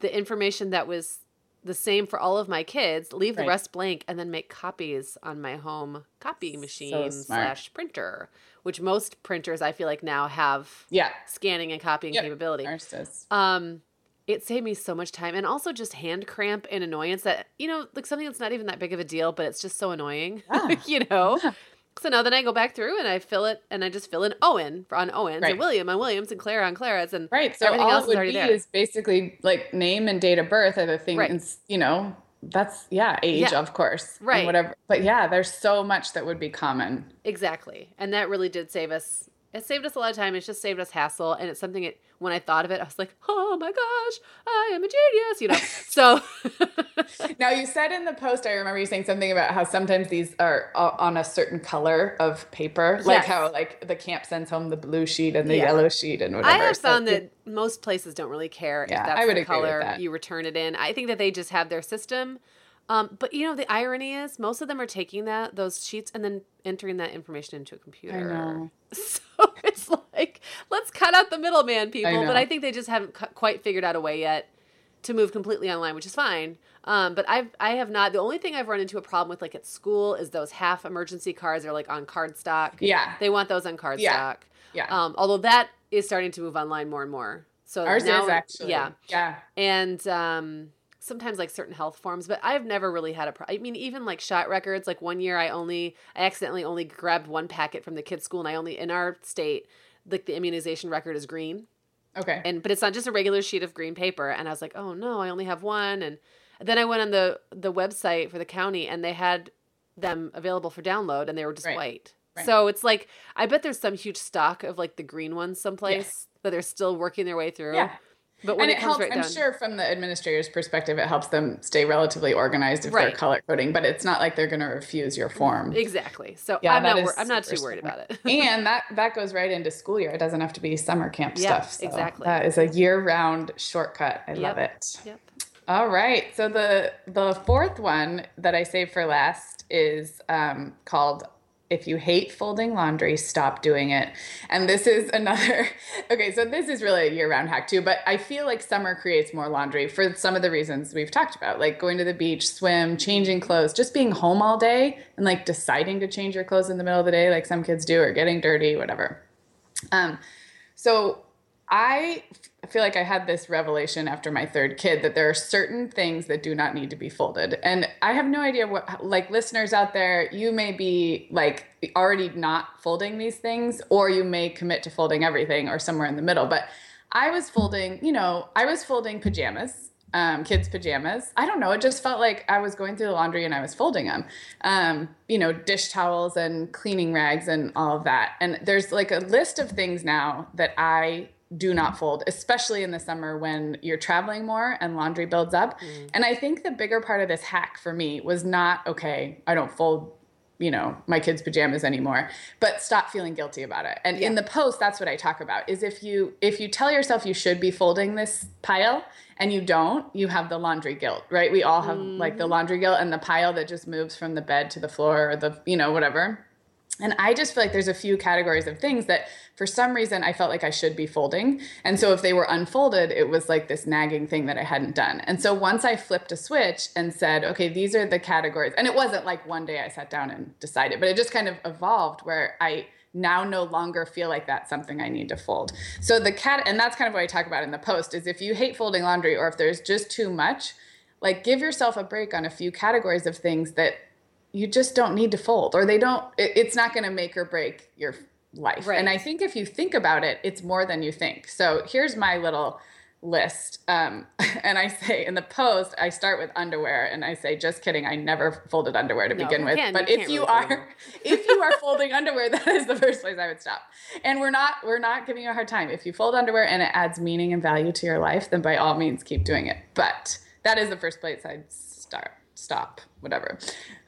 the information that was the same for all of my kids, leave the rest blank, and then make copies on my home copy machine so slash printer, which most printers I feel like now have yeah scanning and copying yep. capability. Um, it saved me so much time and also just hand cramp and annoyance that you know like something that's not even that big of a deal, but it's just so annoying. <laughs> Yeah. you know. Yeah. So now then I go back through and I fill it and I just fill in Owen on Owens right. and William on Williams and Claire on Clara's and right. So everything all else it would is already be there. is basically like name and date of birth are the things. Right. You know, that's yeah, age yeah. of course, right? Whatever. But yeah, there's so much that would be common. Exactly, and that really did save us. It saved us a lot of time. It's just saved us hassle, and it's something. It when I thought of it, I was like, oh my gosh, I am a genius, you know. <laughs> so now you said in the post, I remember you saying something about how sometimes these are on a certain color of paper, yes. like how like the camp sends home the blue sheet and the yeah. yellow sheet and whatever. I have so found that most places don't really care yeah, if that's I would the color you return it in. I think that they just have their system. Um, but you know the irony is most of them are taking that those sheets and then entering that information into a computer. <laughs> So it's like let's cut out the middleman people. I but I think they just haven't cu- quite figured out a way yet to move completely online, which is fine. Um, but I've I have not. The only thing I've run into a problem with, like at school, is those half emergency cards are like on cardstock. Yeah, they want those on cardstock. yeah. Yeah. Um, although that is starting to move online more and more. So ours now, is actually. Yeah. Yeah. And um, sometimes like certain health forms, but I've never really had a pro- I mean even like shot records, like one year I only I accidentally only grabbed one packet from the kids school and I only in our state like the immunization record is green. Okay. And but it's not just a regular sheet of green paper and I was like, "Oh no, I only have one." And then I went on the the website for the county and they had them available for download and they were just right. white. Right. So it's like I bet there's some huge stock of like the green ones someplace that they're still working their way through. Yeah. But when and it, it helps, right I'm down, sure from the administrator's perspective, it helps them stay relatively organized if right. they're color coding. But it's not like they're going to refuse your form. Exactly. So yeah, I'm not. I'm not too worried about it. <laughs> and that that goes right into school year. It doesn't have to be summer camp yeah, stuff. So exactly. That is a year round shortcut. I yep. love it. Yep. All right. So the the fourth one that I saved for last is um, called if you hate folding laundry, stop doing it. And this is another, <laughs> okay, so this is really a year round hack too, but I feel like summer creates more laundry for some of the reasons we've talked about, like going to the beach, swim, changing clothes, just being home all day and like deciding to change your clothes in the middle of the day, like some kids do, or getting dirty, whatever. Um, so I feel like I had this revelation after my third kid that there are certain things that do not need to be folded. And I have no idea what, like, listeners out there, you may be like already not folding these things, or you may commit to folding everything or somewhere in the middle. But I was folding, you know, I was folding pajamas. Um, kids' pajamas. I don't know. It just felt like I was going through the laundry and I was folding them. Um, you know, dish towels and cleaning rags and all of that. And there's like a list of things now that I do not fold, especially in the summer when you're traveling more and laundry builds up. Mm. And I think the bigger part of this hack for me was not, okay, I don't fold you know my kids pajamas anymore but stop feeling guilty about it and yeah. in the post that's what i talk about is if you if you tell yourself you should be folding this pile and you don't you have the laundry guilt right we all have mm. like the mm-hmm. laundry guilt and the pile that just moves from the bed to the floor or the you know whatever and I just feel like there's a few categories of things that for some reason I felt like I should be folding. And so if they were unfolded, it was like this nagging thing that I hadn't done. And so once I flipped a switch and said, okay, these are the categories, and it wasn't like one day I sat down and decided, but it just kind of evolved where I now no longer feel like that's something I need to fold. So the cat, and that's kind of what I talk about in the post is if you hate folding laundry or if there's just too much, like give yourself a break on a few categories of things that you just don't need to fold or they don't it, it's not going to make or break your life. Right. and i think if you think about it it's more than you think. So here's my little list um, <laughs> and i say in the post i start with underwear and i say just kidding i never folded underwear to no, begin with. but you if you really are <laughs> if you are folding underwear that is the first place i would stop. And we're not we're not giving you a hard time. If you fold underwear and it adds meaning and value to your life then by all means keep doing it. But that is the first place i'd start stop whatever.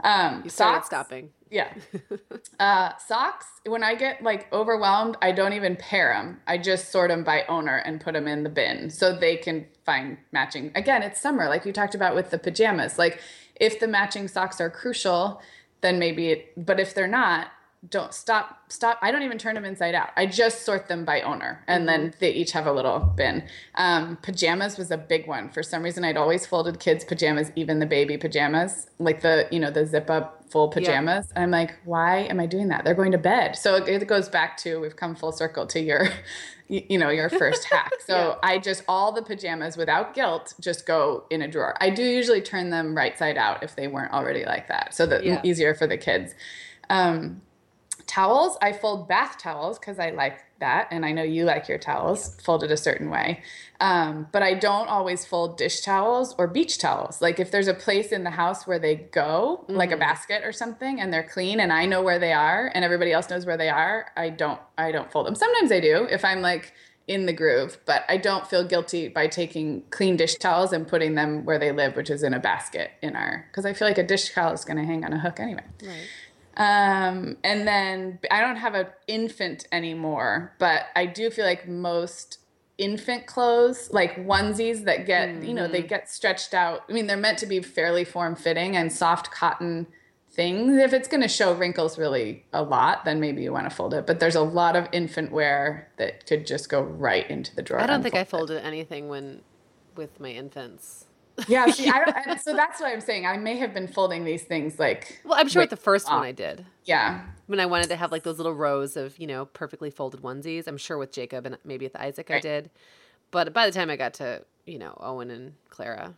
Um, you socks, stopping. Yeah. <laughs> uh, socks, when I get like overwhelmed, I don't even pair them. I just sort them by owner and put them in the bin so they can find matching. Again, it's summer, like you talked about with the pajamas. Like if the matching socks are crucial, then maybe it, but if they're not, don't stop stop i don't even turn them inside out. I just sort them by owner and mm-hmm. then they each have a little bin. Um, pajamas was a big one. For some reason i'd always folded kids pajamas even the baby pajamas like the you know the zip up full pajamas. Yeah. and i'm like why am i doing that? They're going to bed. So it goes back to we've come full circle to your <laughs> you know your first hack. So <laughs> yeah. i just all the pajamas without guilt just go in a drawer. I do usually turn them right side out if they weren't already like that so that yeah. easier for the kids. Um, Towels, I fold bath towels because I like that. And I know you like your towels folded a certain way. Um, but I don't always fold dish towels or beach towels. Like if there's a place in the house where they go, mm-hmm. like a mm-hmm. basket or something, and they're clean and I know where they are and everybody else knows where they are, I don't I don't fold them. Sometimes I do if I'm like in the groove, but I don't feel guilty by taking clean dish towels and putting them where they live, which is in a basket in our because I feel like a dish towel is going to hang on a hook anyway. Right. Um, and then I don't have an infant anymore, but I do feel like most infant clothes, like onesies that get, mm-hmm. you know, they mm-hmm. get stretched out. I mean, they're meant to be fairly form fitting and soft cotton things. If it's going to show wrinkles really a lot, then maybe you want to fold it. But there's a lot of infant wear that could just go right into the drawer. I don't think I folded anything when with my infants yeah, <laughs> I don't, so that's what I'm saying. I may have been folding these things like. Well, I'm sure with the first one I did. Yeah. When I wanted to have like those little rows of you know perfectly folded onesies, I'm sure with Jacob and maybe with Isaac right. I did, but by the time I got to you know Owen and Clara,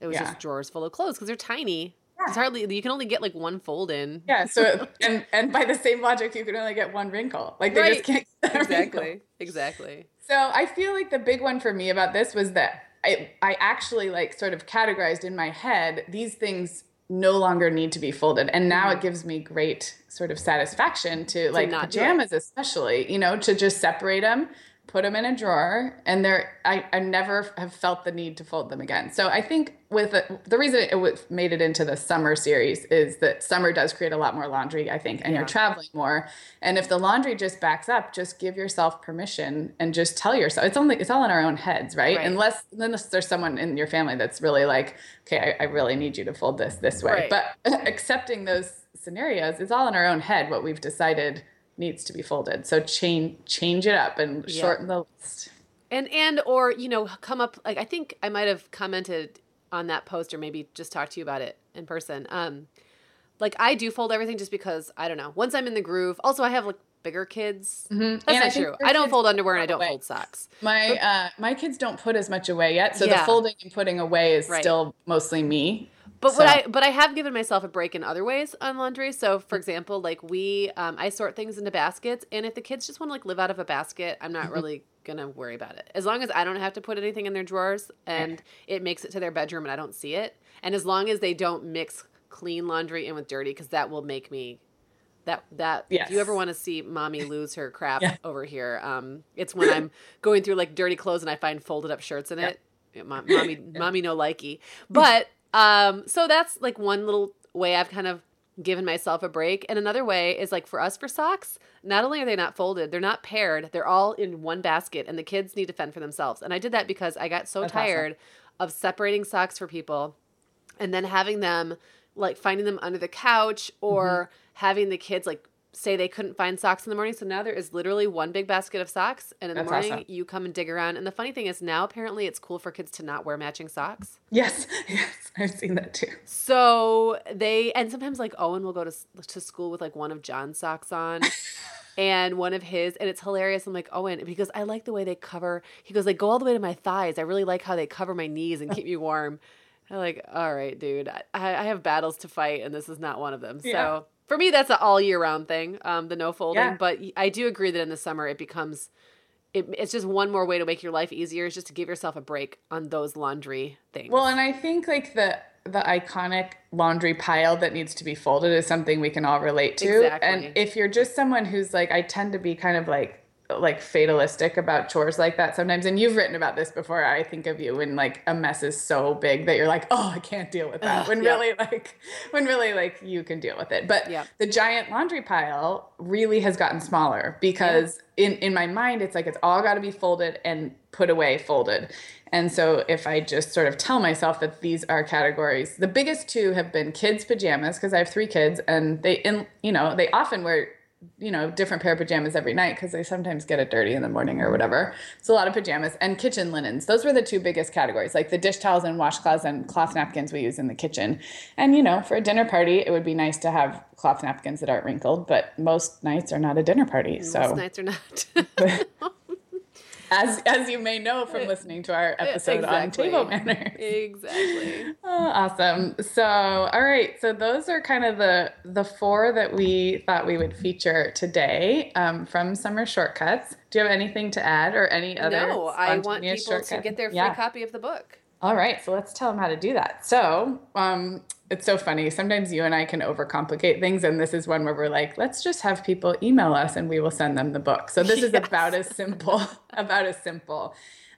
it was yeah. just drawers full of clothes because they're tiny. Yeah. It's hardly you can only get like one fold in. Yeah. So <laughs> and and by the same logic, you can only get one wrinkle. Like they right. just can't. <laughs> exactly. Wrinkle. Exactly. So I feel like the big one for me about this was that I, I actually like sort of categorized in my head these things no longer need to be folded. And now it mm-hmm. gives me great sort of satisfaction to, to like pajamas especially you know to just separate them put them in a drawer and they're I, I never have felt the need to fold them again so i think with a, the reason it was made it into the summer series is that summer does create a lot more laundry i think and yeah. you're traveling more and if the laundry just backs up just give yourself permission and just tell yourself it's only it's all in our own heads right, right. unless unless there's someone in your family that's really like okay i, I really need you to fold this this way right. but <laughs> accepting those scenarios it's all in our own head what we've decided needs to be folded. So change change it up and yeah. shorten the list. And and or you know come up like I think I might have commented on that post or maybe just talked to you about it in person. Um, like I do fold everything just because I don't know. Once I'm in the groove. Also, I have like bigger kids. Mm-hmm. That's and not true. I don't fold underwear and I don't away. fold socks. My uh, my kids don't put as much away yet, so yeah. the folding and putting away is right. still mostly me. But so. what I but I have given myself a break in other ways on laundry. So for example, like we um, I sort things into baskets, and if the kids just want to like live out of a basket, I'm not mm-hmm. really gonna worry about it. As long as I don't have to put anything in their drawers and it makes it to their bedroom and I don't see it, and as long as they don't mix clean laundry in with dirty, because that will make me that that yes. if you ever want to see mommy lose her crap yeah. over here um it's when i'm <laughs> going through like dirty clothes and i find folded up shirts in yeah. it mommy <laughs> mommy no likey but um, so that's like one little way I've kind of given myself a break. And another way is like for us for socks, not only are they not folded, they're not paired, they're all in one basket and the kids need to fend for themselves. And I did that because I got so That's tired awesome. of separating socks for people and then having them like finding them under the couch or mm-hmm. having the kids like say they couldn't find socks in the morning. So now there is literally one big basket of socks. And in That's the morning, awesome. you come and dig around. And the funny thing is, now apparently it's cool for kids to not wear matching socks. Yes. <laughs> Yes. I've seen that too. So they, and sometimes like Owen will go to, to school with like one of John's socks on. <laughs> and one of his and it's hilarious i'm like owen because i like the way they cover he goes they go all the way to my thighs i really like how they cover my knees and keep me warm <laughs> i'm like all right dude i, I have battles to fight and this is not one of them yeah. so for me that's an all year round thing um, the no folding yeah. but i do agree that in the summer it becomes it, it's just one more way to make your life easier is just to give yourself a break on those laundry things well and i think like the the iconic laundry pile that needs to be folded is something we can all relate to exactly. and if you're just someone who's like i tend to be kind of like like fatalistic about chores like that sometimes. And you've written about this before. I think of you when like a mess is so big that you're like, oh, I can't deal with that. when yeah. really like, when really like you can deal with it. But yeah. the giant laundry pile really has gotten smaller because yeah. in in my mind, it's like it's all got to be folded and put away, folded. And so if I just sort of tell myself that these are categories, the biggest two have been kids pajamas because I have three kids and they in you know they often wear you know, different pair of pajamas every night because they sometimes get it dirty in the morning or whatever. It's a lot of pajamas and kitchen linens. Those were the two biggest categories, like the dish towels and washcloths and cloth napkins we use in the kitchen. And you know, for a dinner party, it would be nice to have cloth napkins that aren't wrinkled, but most nights are not a dinner party. So most nights are not. <laughs> <laughs> as as you may know from listening to our episode exactly. on table manners. Exactly. <laughs> Oh, awesome. So, all right. So those are kind of the the four that we thought we would feature today um, from Summer Shortcuts. Do you have anything to add or any other? No, I want people shortcuts? to get their free yeah. copy of the book. All right, so let's tell them how to do that. So, um, it's so funny. Sometimes you and I can overcomplicate things, and this is one where we're like, let's just have people email us, and we will send them the book. So this is <laughs> about as simple, <laughs> about as simple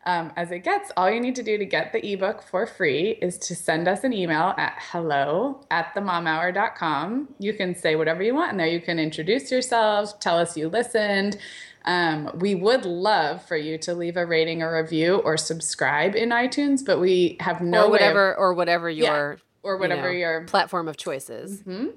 um, as it gets. All you need to do to get the ebook for free is to send us an email at hello at themomhour.com. You can say whatever you want in there. You can introduce yourself, tell us you listened. Um, we would love for you to leave a rating or review or subscribe in iTunes, but we have no or whatever of, or whatever your yeah, or whatever you know, your platform of choices. Mm-hmm.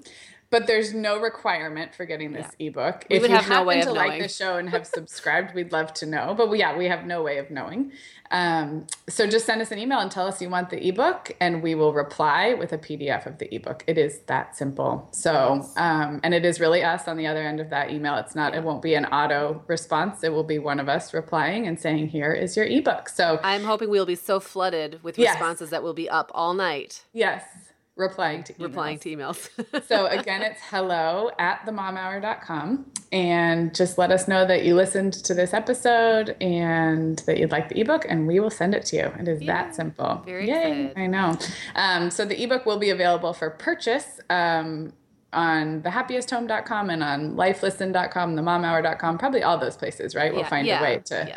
But there's no requirement for getting this yeah. ebook. We if you happen no to like the show and have <laughs> subscribed, we'd love to know. But we, yeah, we have no way of knowing. Um, so just send us an email and tell us you want the ebook, and we will reply with a PDF of the ebook. It is that simple. So, um, and it is really us on the other end of that email. It's not. It won't be an auto response. It will be one of us replying and saying, "Here is your ebook." So I'm hoping we'll be so flooded with responses yes. that we'll be up all night. Yes replying to emails. replying to emails. <laughs> so again, it's hello at themomhour.com and just let us know that you listened to this episode and that you'd like the ebook and we will send it to you. It is yeah, that simple. Very Yay, excited. I know. Um, so the ebook will be available for purchase um, on thehappiesthome.com and on lifelistened.com, themomhour.com, probably all those places, right? We'll find yeah, a way to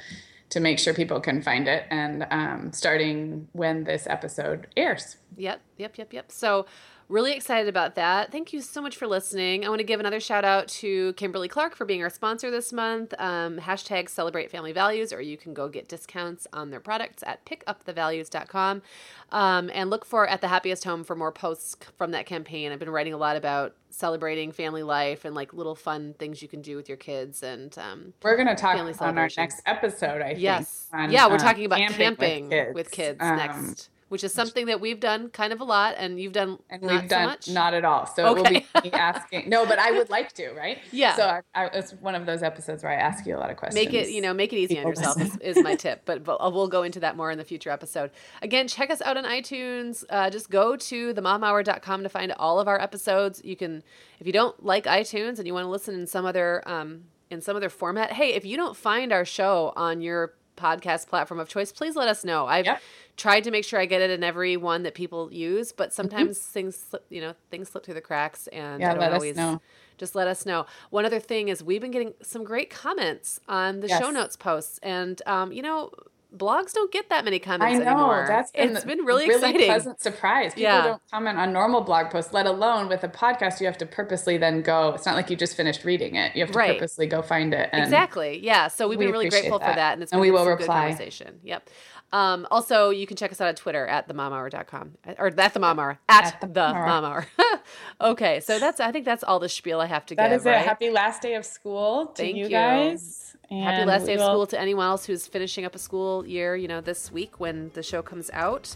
to make sure people can find it and um, starting when this episode airs. Yep, yep, yep, yep. So Really excited about that. Thank you so much for listening. I want to give another shout out to Kimberly Clark for being our sponsor this month. Um, hashtag celebrate family values, or you can go get discounts on their products at pickupthevalues.com. Um, and look for At the Happiest Home for more posts from that campaign. I've been writing a lot about celebrating family life and like little fun things you can do with your kids. And um, we're going to talk on our next episode, I think. Yes. On, yeah, we're talking about camping, camping with kids, with kids um, next which is something that we've done kind of a lot, and you've done and we've done so not at all. So okay. it will be asking. No, but I would like to, right? <laughs> Yeah. So I, I, it's one of those episodes where I ask you a lot of questions. Make it, you know, make it easy on yourself is, is, my <laughs> tip. But, but we'll go into that more in the future episode. Again, check us out on iTunes. Uh, just go to themomhour.com to find all of our episodes. You can, if you don't like iTunes and you want to listen in some other um, in some other format, hey, if you don't find our show on your podcast platform of choice, please let us know. I've yep. tried to make sure I get it in every one that people use, but mm-hmm. sometimes mm-hmm. things slip, you know, things slip through the cracks and yeah, I don't let always us know. just let us know. One other thing is we've been getting some great comments on the yes. show notes posts and um, you know, blogs don't get that many comments I know. Anymore. That's been it's been really, exciting. really exciting. pleasant surprise. People yeah. don't comment on normal blog posts, let alone with a podcast. You have to purposely then go. It's not like you just finished reading it. You have to right. purposely go find it. exactly. Yeah. So we've we been really grateful that. for that, and it's and we will reply. conversation. Yep. Um, also, you can check us out on Twitter at themomhour.com or at the mom hour at, at the, the mom hour. <laughs> okay, so that's I think that's all the spiel I have to that give. That is right? Happy last day of school to Thank you guys. And Happy last day of school to anyone else who's finishing up a school year, you know, this week when the show comes out.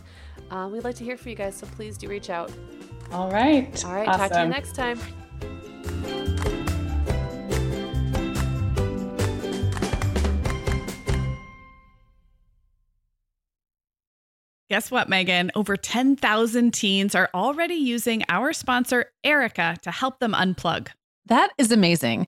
Uh, we'd like to hear from you guys, so please do reach out. All right. All right. Awesome. Talk to you next time. Guess what, Meagan? Over 10,000 teens are already using our sponsor, Erika, to help them unplug. That is amazing.